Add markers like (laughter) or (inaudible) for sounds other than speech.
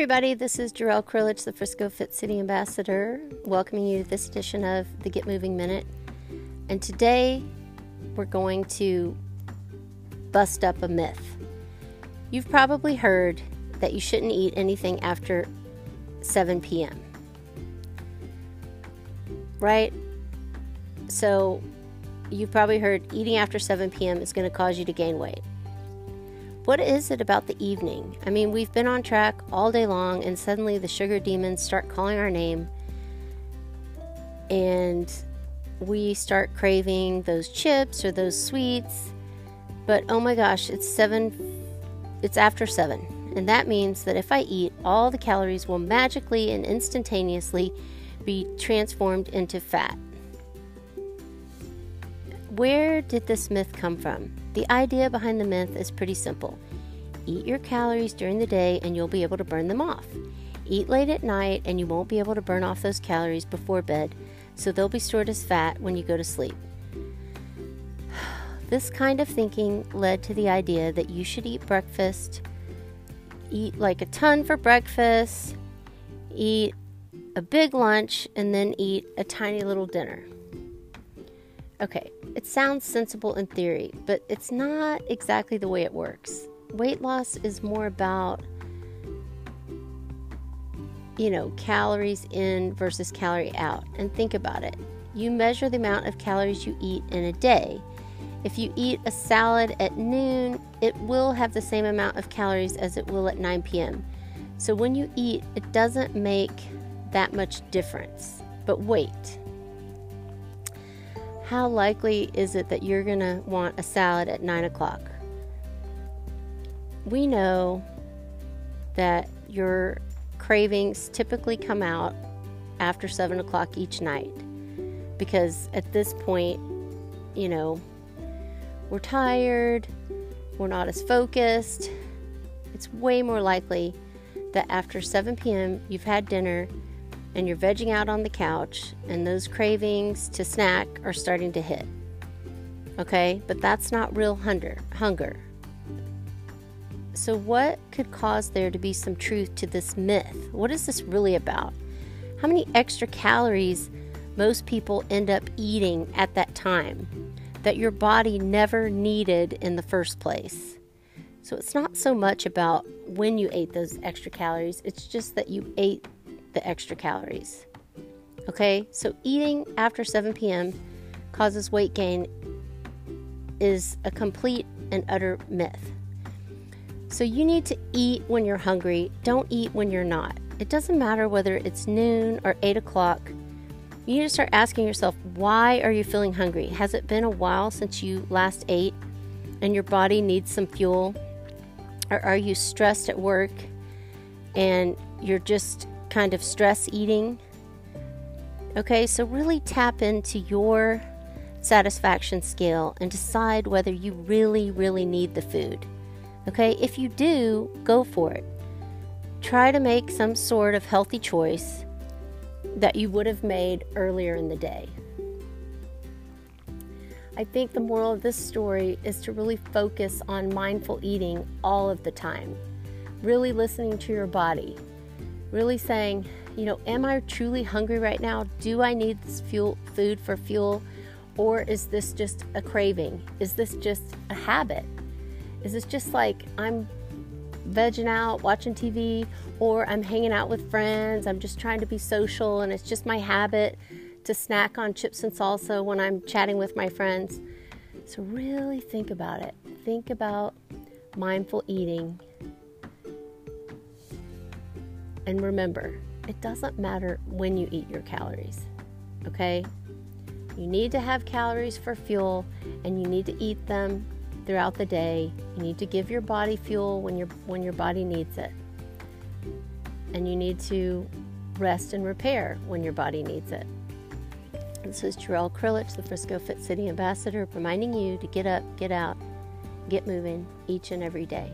everybody. This is Jarrell Krilich, the Frisco Fit City Ambassador, welcoming you to this edition of the Get Moving Minute. And today we're going to bust up a myth. You've probably heard that you shouldn't eat anything after 7 p.m. Right? So, you've probably heard eating after 7 p.m. is going to cause you to gain weight. What is it about the evening? I mean, we've been on track all day long, and suddenly the sugar demons start calling our name, and we start craving those chips or those sweets. But oh my gosh, it's seven, it's after seven. And that means that if I eat, all the calories will magically and instantaneously be transformed into fat. Where did this myth come from? The idea behind the myth is pretty simple eat your calories during the day and you'll be able to burn them off. Eat late at night and you won't be able to burn off those calories before bed, so they'll be stored as fat when you go to sleep. (sighs) This kind of thinking led to the idea that you should eat breakfast, eat like a ton for breakfast, eat a big lunch, and then eat a tiny little dinner. Okay, it sounds sensible in theory, but it's not exactly the way it works. Weight loss is more about, you know, calories in versus calorie out. And think about it you measure the amount of calories you eat in a day. If you eat a salad at noon, it will have the same amount of calories as it will at 9 p.m. So when you eat, it doesn't make that much difference. But wait, how likely is it that you're going to want a salad at 9 o'clock? We know that your cravings typically come out after 7 o'clock each night because at this point, you know, we're tired, we're not as focused. It's way more likely that after 7 p.m., you've had dinner and you're vegging out on the couch, and those cravings to snack are starting to hit. Okay, but that's not real hunger. Hunger. So, what could cause there to be some truth to this myth? What is this really about? How many extra calories most people end up eating at that time that your body never needed in the first place? So, it's not so much about when you ate those extra calories, it's just that you ate the extra calories. Okay, so eating after 7 p.m. causes weight gain is a complete and utter myth. So you need to eat when you're hungry, don't eat when you're not. It doesn't matter whether it's noon or 8 o'clock. You need to start asking yourself, why are you feeling hungry? Has it been a while since you last ate and your body needs some fuel? Or are you stressed at work and you're just kind of stress eating. Okay, so really tap into your satisfaction scale and decide whether you really, really need the food. Okay, if you do, go for it. Try to make some sort of healthy choice that you would have made earlier in the day. I think the moral of this story is to really focus on mindful eating all of the time, really listening to your body, really saying, you know, am I truly hungry right now? Do I need this fuel food for fuel? Or is this just a craving? Is this just a habit? Is this just like I'm vegging out, watching TV, or I'm hanging out with friends, I'm just trying to be social, and it's just my habit to snack on chips and salsa when I'm chatting with my friends. So, really think about it. Think about mindful eating and remember, it doesn't matter when you eat your calories, okay? You need to have calories for fuel and you need to eat them throughout the day. You need to give your body fuel when your when your body needs it. And you need to rest and repair when your body needs it. This is Jarrell Krilich, the Frisco Fit City Ambassador, reminding you to get up, get out, get moving each and every day.